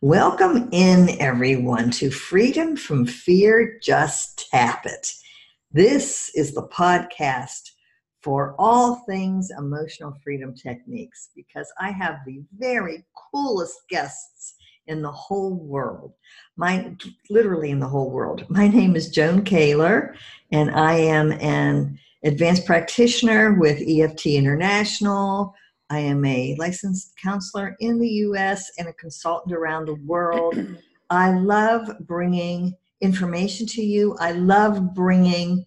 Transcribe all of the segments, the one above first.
Welcome in, everyone, to Freedom from Fear Just Tap It. This is the podcast for all things emotional freedom techniques because I have the very coolest guests in the whole world. My literally in the whole world. My name is Joan Kaler, and I am an advanced practitioner with EFT International I am a licensed counselor in the US and a consultant around the world. I love bringing information to you. I love bringing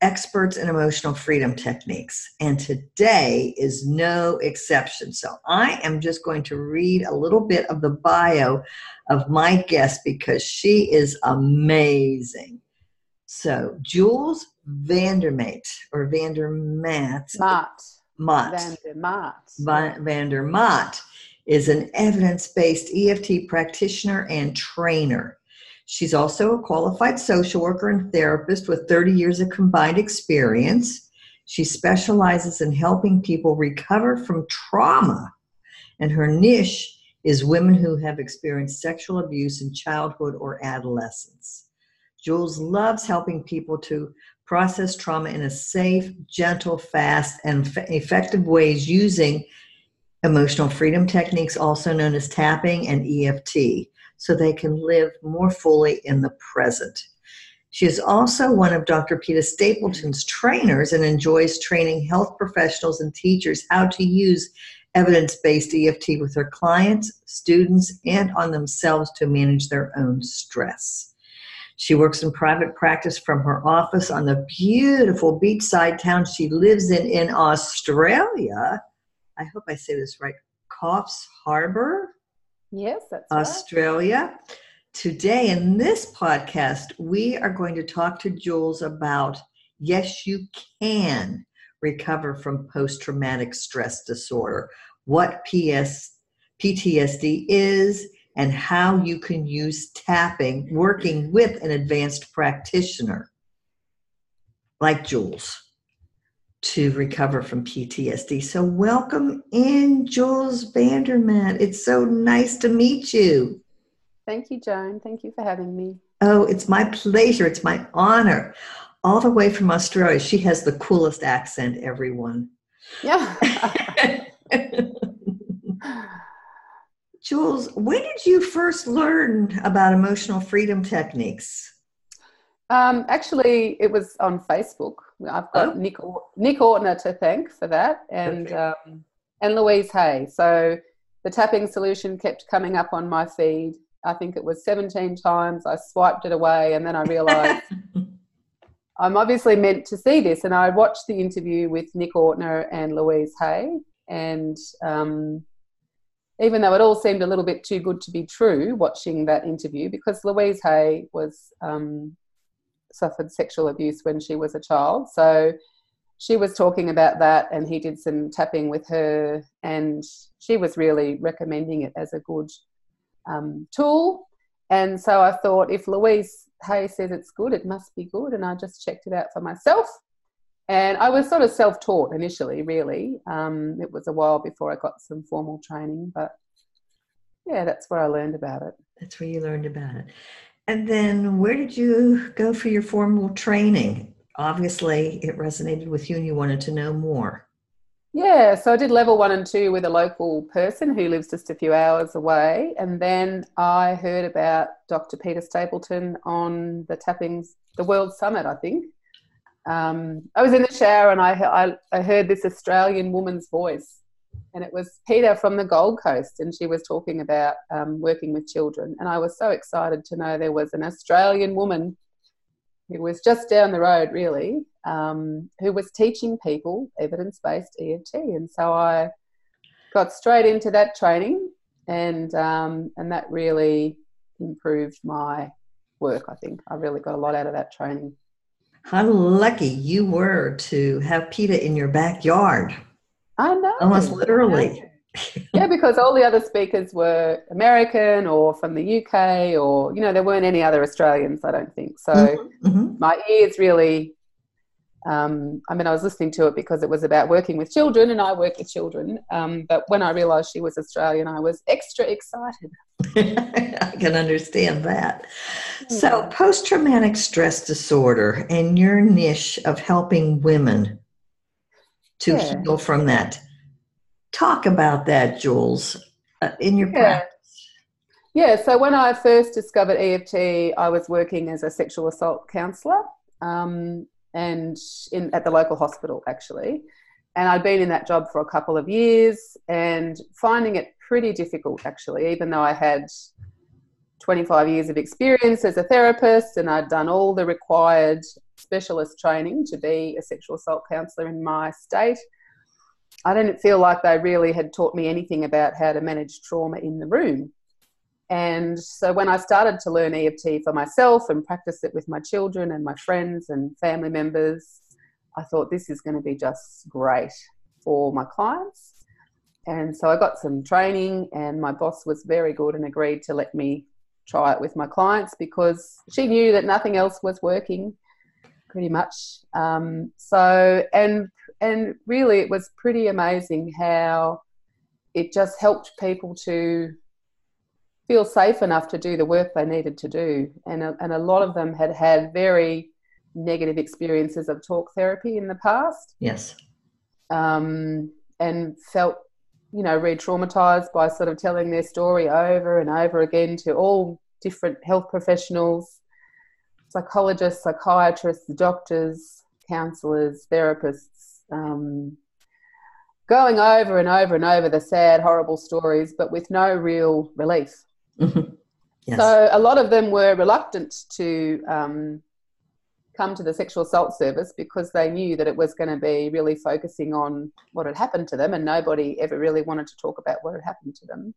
experts in emotional freedom techniques. And today is no exception. So I am just going to read a little bit of the bio of my guest because she is amazing. So, Jules Vandermaat or Vandermaat. Maat. Mott. Vander Mott is an evidence based EFT practitioner and trainer. She's also a qualified social worker and therapist with 30 years of combined experience. She specializes in helping people recover from trauma, and her niche is women who have experienced sexual abuse in childhood or adolescence. Jules loves helping people to process trauma in a safe, gentle, fast, and f- effective ways using emotional freedom techniques, also known as tapping and EFT, so they can live more fully in the present. She is also one of Dr. Peta Stapleton's trainers and enjoys training health professionals and teachers how to use evidence based EFT with their clients, students, and on themselves to manage their own stress. She works in private practice from her office on the beautiful beachside town she lives in in Australia. I hope I say this right. Coffs Harbour. Yes, that's Australia. Right. Today in this podcast, we are going to talk to Jules about yes, you can recover from post traumatic stress disorder, what PS, PTSD is, and how you can use tapping working with an advanced practitioner like Jules to recover from PTSD. So, welcome in, Jules Vandermaat. It's so nice to meet you. Thank you, Joan. Thank you for having me. Oh, it's my pleasure. It's my honor. All the way from Australia. She has the coolest accent, everyone. Yeah. Jules, when did you first learn about emotional freedom techniques? Um, actually, it was on Facebook. I've got oh. Nick, Nick Ortner to thank for that, and um, and Louise Hay. So the tapping solution kept coming up on my feed. I think it was 17 times. I swiped it away, and then I realized I'm obviously meant to see this. And I watched the interview with Nick Ortner and Louise Hay, and um, even though it all seemed a little bit too good to be true watching that interview because Louise Hay was um, suffered sexual abuse when she was a child. So she was talking about that and he did some tapping with her and she was really recommending it as a good um, tool. And so I thought if Louise Hay says it's good, it must be good. And I just checked it out for myself. And I was sort of self taught initially, really. Um, it was a while before I got some formal training, but yeah, that's where I learned about it. That's where you learned about it. And then where did you go for your formal training? Obviously, it resonated with you and you wanted to know more. Yeah, so I did level one and two with a local person who lives just a few hours away. And then I heard about Dr. Peta Stapleton on the Tappings, the World Summit, I think um, I was in the shower and I, I, I heard this Australian woman's voice, and it was Peta from the Gold Coast, and she was talking about um, working with children. And I was so excited to know there was an Australian woman who was just down the road, really, um, who was teaching people evidence based EFT. And so I got straight into that training, and, um, and that really improved my work, I think. I really got a lot out of that training. How lucky you were to have Peta in your backyard. I know. Almost literally. yeah, because all the other speakers were American or from the UK, or, you know, there weren't any other Australians, I don't think. So mm-hmm. mm-hmm. my ears really um, I mean, I was listening to it because it was about working with children, and I work with children. Um, but when I realised she was Australian, I was extra excited. I can understand that. So, post traumatic stress disorder and your niche of helping women to yeah. heal from that. Talk about that, Jules, uh, in your yeah. practice. Yeah, so when I first discovered EFT, I was working as a sexual assault counsellor. Um, and in at the local hospital actually. And I'd been in that job for a couple of years and finding it pretty difficult actually, even though I had 25 years of experience as a therapist and I'd done all the required specialist training to be a sexual assault counsellor in my state. I didn't feel like they really had taught me anything about how to manage trauma in the room. And so when I started to learn EFT for myself and practice it with my children and my friends and family members, I thought this is going to be just great for my clients. And so I got some training, and my boss was very good and agreed to let me try it with my clients because she knew that nothing else was working pretty much. Um, so, and and really, it was pretty amazing how it just helped people to feel safe enough to do the work they needed to do. And a, and a lot of them had had very negative experiences of talk therapy in the past. Yes. Um, and felt, you know, re traumatized by sort of telling their story over and over again to all different health professionals, psychologists, psychiatrists, doctors, counselors, therapists. Um, going over and over and over the sad, horrible stories, but with no real relief. Yes. So a lot of them were reluctant to um, come to the sexual assault service because they knew that it was going to be really focusing on what had happened to them, and nobody ever really wanted to talk about what had happened to them.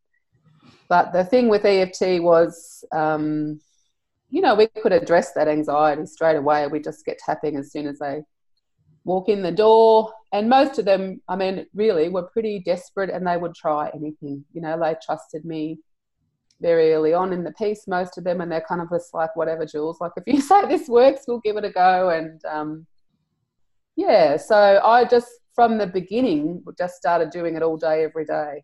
But the thing with EFT was, um, you know, we could address that anxiety straight away. We just get tapping as soon as they walk in the door. And most of them, I mean, really were pretty desperate and they would try anything. You know, they trusted me very early on in the piece, most of them, and they're kind of just like, whatever, Jules, like if you say this works, we'll give it a go. And um, yeah, so I just, from the beginning, just started doing it all day, every day.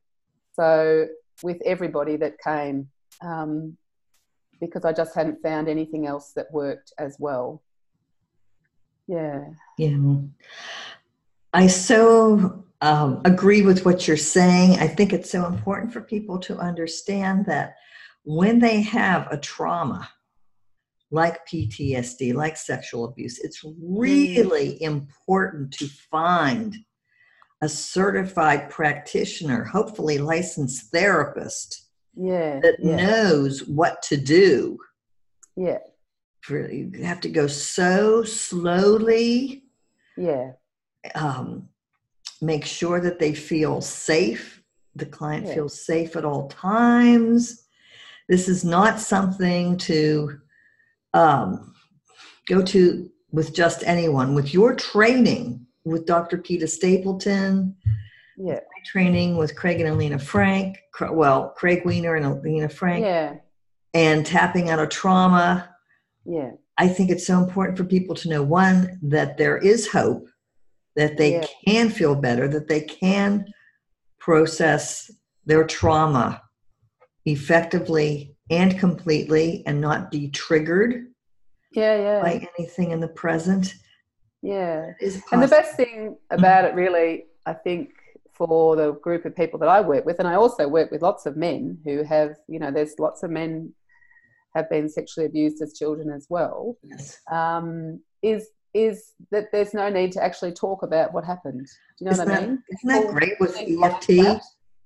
So with everybody that came, um, because I just hadn't found anything else that worked as well. Yeah. Yeah. I so um, agree with what you're saying. I think it's so important for people to understand that when they have a trauma like PTSD, like sexual abuse, it's really mm. important to find a certified practitioner, hopefully licensed therapist, yeah, that yeah. knows what to do. Yeah. You have to go so slowly. Yeah. Um, make sure that they feel safe. The client yeah. feels safe at all times. This is not something to um, go to with just anyone. With your training with Dr. Peta Stapleton, yeah. training with Craig and Alina Frank, well, Craig Weiner and Alina Frank, yeah. and tapping out of trauma. Yeah. I think it's so important for people to know one, that there is hope that they yeah. can feel better, that they can process their trauma effectively and completely and not be triggered yeah, yeah. by anything in the present. Yeah. And the best thing about it, really, I think, for the group of people that I work with, and I also work with lots of men who have, you know, there's lots of men have been sexually abused as children as well, yes. um, is is that there's no need to actually talk about what happened. Do you know isn't what I mean? That, isn't that great with EFT? Yeah,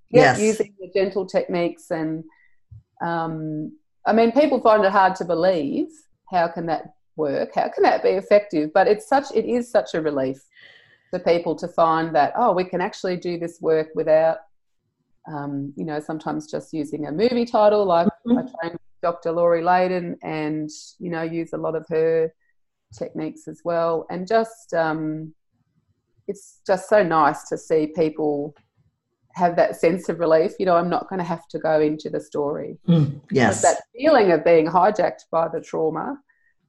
yes. using the gentle techniques and um, I mean, people find it hard to believe. How can that work? How can that be effective? But it's such it is such a relief for people to find that oh, we can actually do this work without. Um, you know, sometimes just using a movie title, like mm-hmm. I trained Dr. Lori Leyden, and you know, use a lot of her techniques as well. And just, um, it's just so nice to see people have that sense of relief. You know, I'm not going to have to go into the story. Mm, yes. But that feeling of being hijacked by the trauma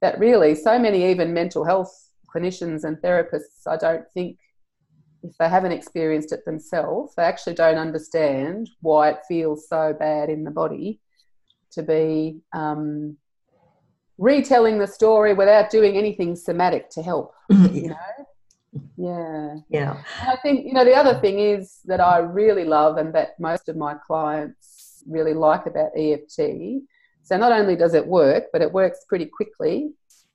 that really so many even mental health clinicians and therapists, I don't think if they haven't experienced it themselves, they actually don't understand why it feels so bad in the body to be um, retelling the story without doing anything somatic to help. You know, yeah, yeah. And I think you know the other thing is that I really love and that most of my clients really like about EFT. So not only does it work, but it works pretty quickly.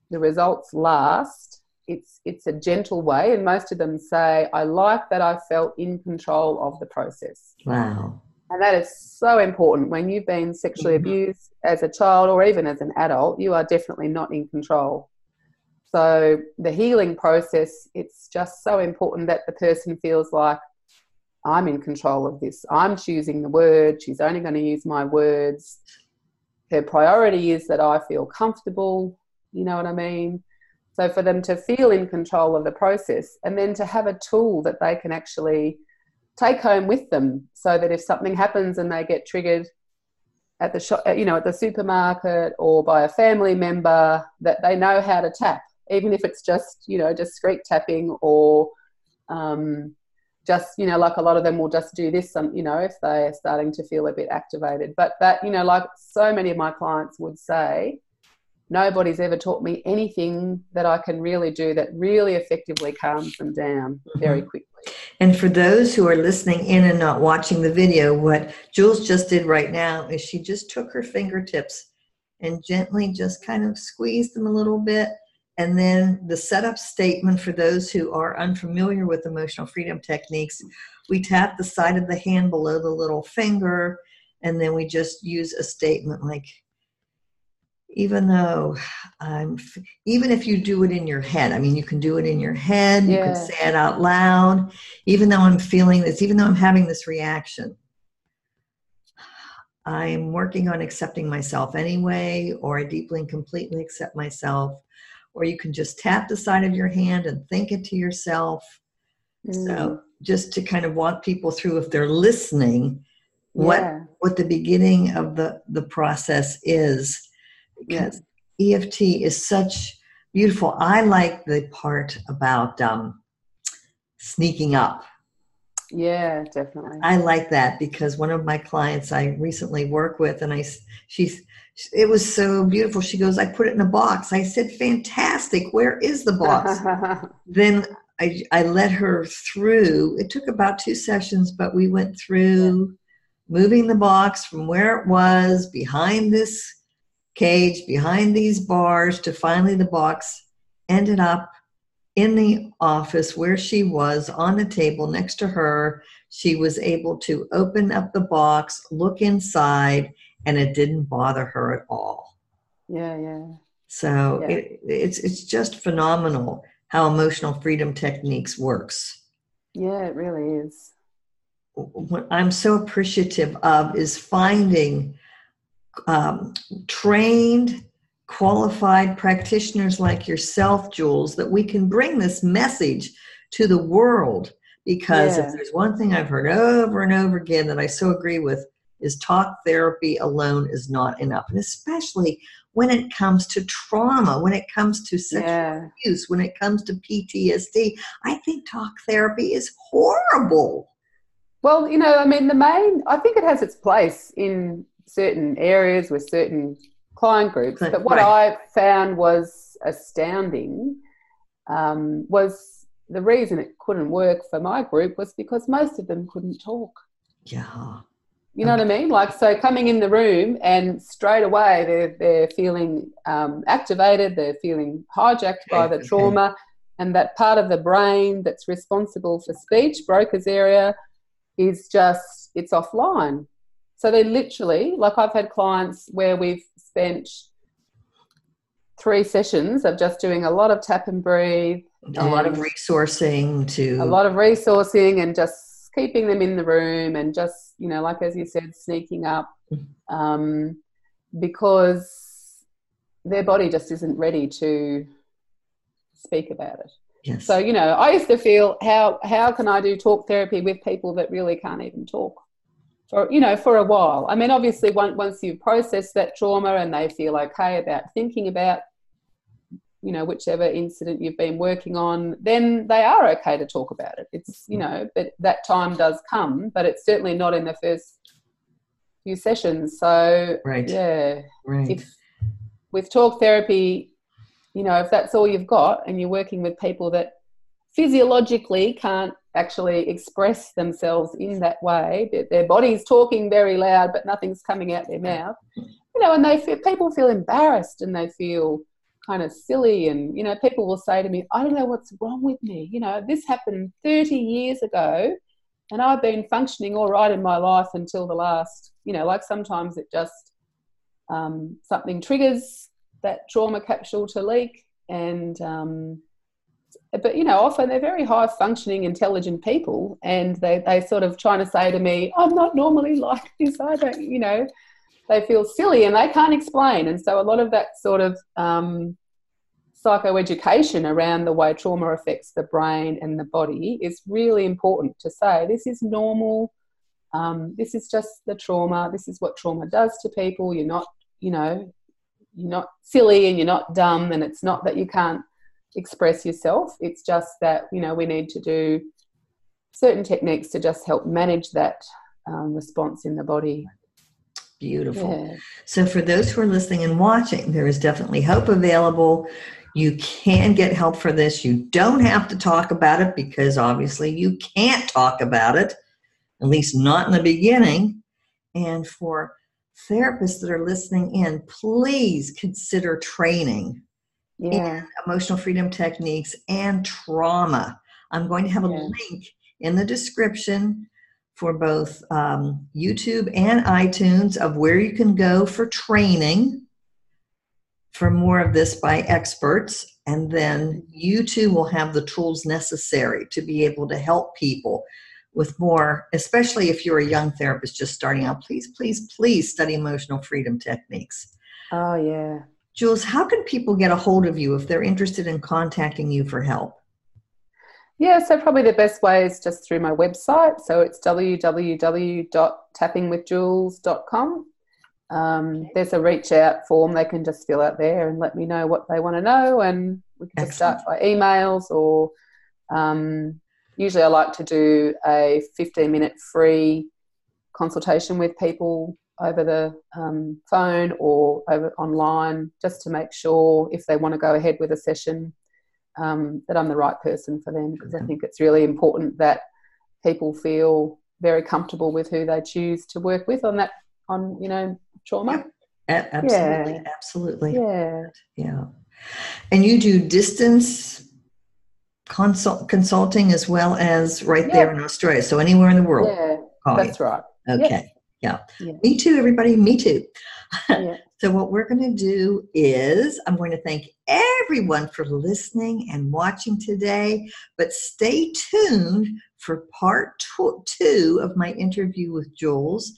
The results last it's it's a gentle way and most of them say i like that i felt in control of the process wow and that is so important. When you've been sexually mm-hmm. abused as a child or even as an adult you are definitely not in control. So the healing process it's just so important that the person feels like i'm in control of this. I'm choosing the word. She's only going to use my words. Her priority is that i feel comfortable you know what i mean? So for them to feel in control of the process and then to have a tool that they can actually take home with them so that if something happens and they get triggered at the shop, you know, at the supermarket or by a family member, that they know how to tap, even if it's just, you know, discreet tapping or um, just, you know, like a lot of them will just do this, um, you know, if they're starting to feel a bit activated. But that, you know, like so many of my clients would say, nobody's ever taught me anything that I can really do that really effectively calms them down mm-hmm. very quickly. And for those who are listening in and not watching the video, what Jules just did right now is she just took her fingertips and gently just kind of squeezed them a little bit. And then the setup statement for those who are unfamiliar with emotional freedom techniques, we tap the side of the hand below the little finger, and then we just use a statement like, even though I'm, even if you do it in your head, I mean, you can do it in your head, yeah. you can say it out loud, even though I'm feeling this, even though I'm having this reaction. I'm working on accepting myself anyway, or I deeply and completely accept myself. Or you can just tap the side of your hand and think it to yourself. Mm. So, just to kind of walk people through, if they're listening, what yeah. what the beginning of the the process is because EFT is such beautiful. I like the part about um, sneaking up. Yeah, definitely. I like that because one of my clients I recently work with, and I, she's, it was so beautiful. She goes, I put it in a box. I said, fantastic. Where is the box? then I, I let her through. It took about two sessions, but we went through yeah. moving the box from where it was behind this cage behind these bars to finally the box ended up in the office where she was on the table next to her. She was able to open up the box, look inside, and it didn't bother her at all. Yeah, yeah. So yeah. It, it's it's just phenomenal how emotional freedom techniques works. Yeah, it really is. What I'm so appreciative of is finding um, trained, qualified practitioners like yourself, Jules, that we can bring this message to the world. Because yeah. if there's one thing I've heard over and over again that I so agree with, is talk therapy alone is not enough. And especially when it comes to trauma, when it comes to sexual yeah. abuse, when it comes to PTSD, I think talk therapy is horrible. Well, you know, I mean, the main, I think it has its place in certain areas with certain client groups. But what right. I found was astounding um, was the reason it couldn't work for my group was because most of them couldn't talk. Yeah. You know okay. what I mean? Like, so coming in the room and straight away they're, they're feeling um, activated, they're feeling hijacked by the trauma, and that part of the brain that's responsible for speech, Broca's area, is just, it's offline. So they literally, like I've had clients where we've spent three sessions of just doing a lot of tap and breathe. A lot of resourcing to. A lot of resourcing and just keeping them in the room and just, you know, like as you said, sneaking up mm-hmm. um, because their body just isn't ready to speak about it. Yes. So, you know, I used to feel how how can I do talk therapy with people that really can't even talk? For you know for a while. I mean obviously once, once you process that trauma and they feel okay about thinking about you know whichever incident you've been working on then they are okay to talk about it. It's you know but that time does come but it's certainly not in the first few sessions. So right. yeah. Right. If with talk therapy you know if that's all you've got and you're working with people that physiologically can't actually express themselves in that way. Their body's talking very loud but nothing's coming out their mouth. You know and they feel, people feel embarrassed and they feel kind of silly. And you know people will say to me i don't know what's wrong with me. You know this happened 30 years ago and i've been functioning all right in my life until the last you know like sometimes it just um, something triggers that trauma capsule to leak and um, but you know often they're very high functioning intelligent people and they they sort of trying to say to me i'm not normally like this i don't you know they feel silly and they can't explain. And so a lot of that sort of um, psychoeducation around the way trauma affects the brain and the body is really important to say this is normal. Um, this is just the trauma. This is what trauma does to people. You're not, you know, you're not silly and you're not dumb. And it's not that you can't express yourself. It's just that, you know, we need to do certain techniques to just help manage that um, response in the body. Beautiful. Yeah. So, for those who are listening and watching, there is definitely hope available. You can get help for this. You don't have to talk about it because obviously you can't talk about it, at least not in the beginning. And for therapists that are listening in, please consider training yeah. emotional freedom techniques and trauma. I'm going to have a yeah. link in the description for both um, YouTube and iTunes of where you can go for training for more of this by experts. And then you too will have the tools necessary to be able to help people with more, especially if you're a young therapist just starting out. Please, please, please study emotional freedom techniques. Oh, yeah. Jules, how can people get a hold of you if they're interested in contacting you for help? Yeah, so probably the best way is just through my website. So it's www.tappingwithjules.com. Um, there's a reach out form they can just fill out there and let me know what they want to know, and we can just start by emails or um, usually I like to do a 15 minute free consultation with people over the um, phone or over online just to make sure if they want to go ahead with a session um, that I'm the right person for them because I think it's really important that people feel very comfortable with who they choose to work with on that on you know trauma. Yep. absolutely, yeah. absolutely. Yeah, yeah. And you do distance consult consulting as well as right yeah. there in Australia. So anywhere in the world. Yeah, that's right. Okay. Yeah. yeah. Me too, everybody. Me too. Yeah. So, what we're going to do is, I'm going to thank everyone for listening and watching today, but stay tuned for part two of my interview with Jules.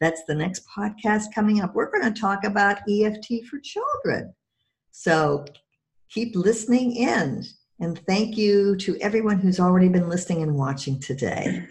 That's the next podcast coming up. We're going to talk about EFT for children. So, keep listening in. And thank you to everyone who's already been listening and watching today.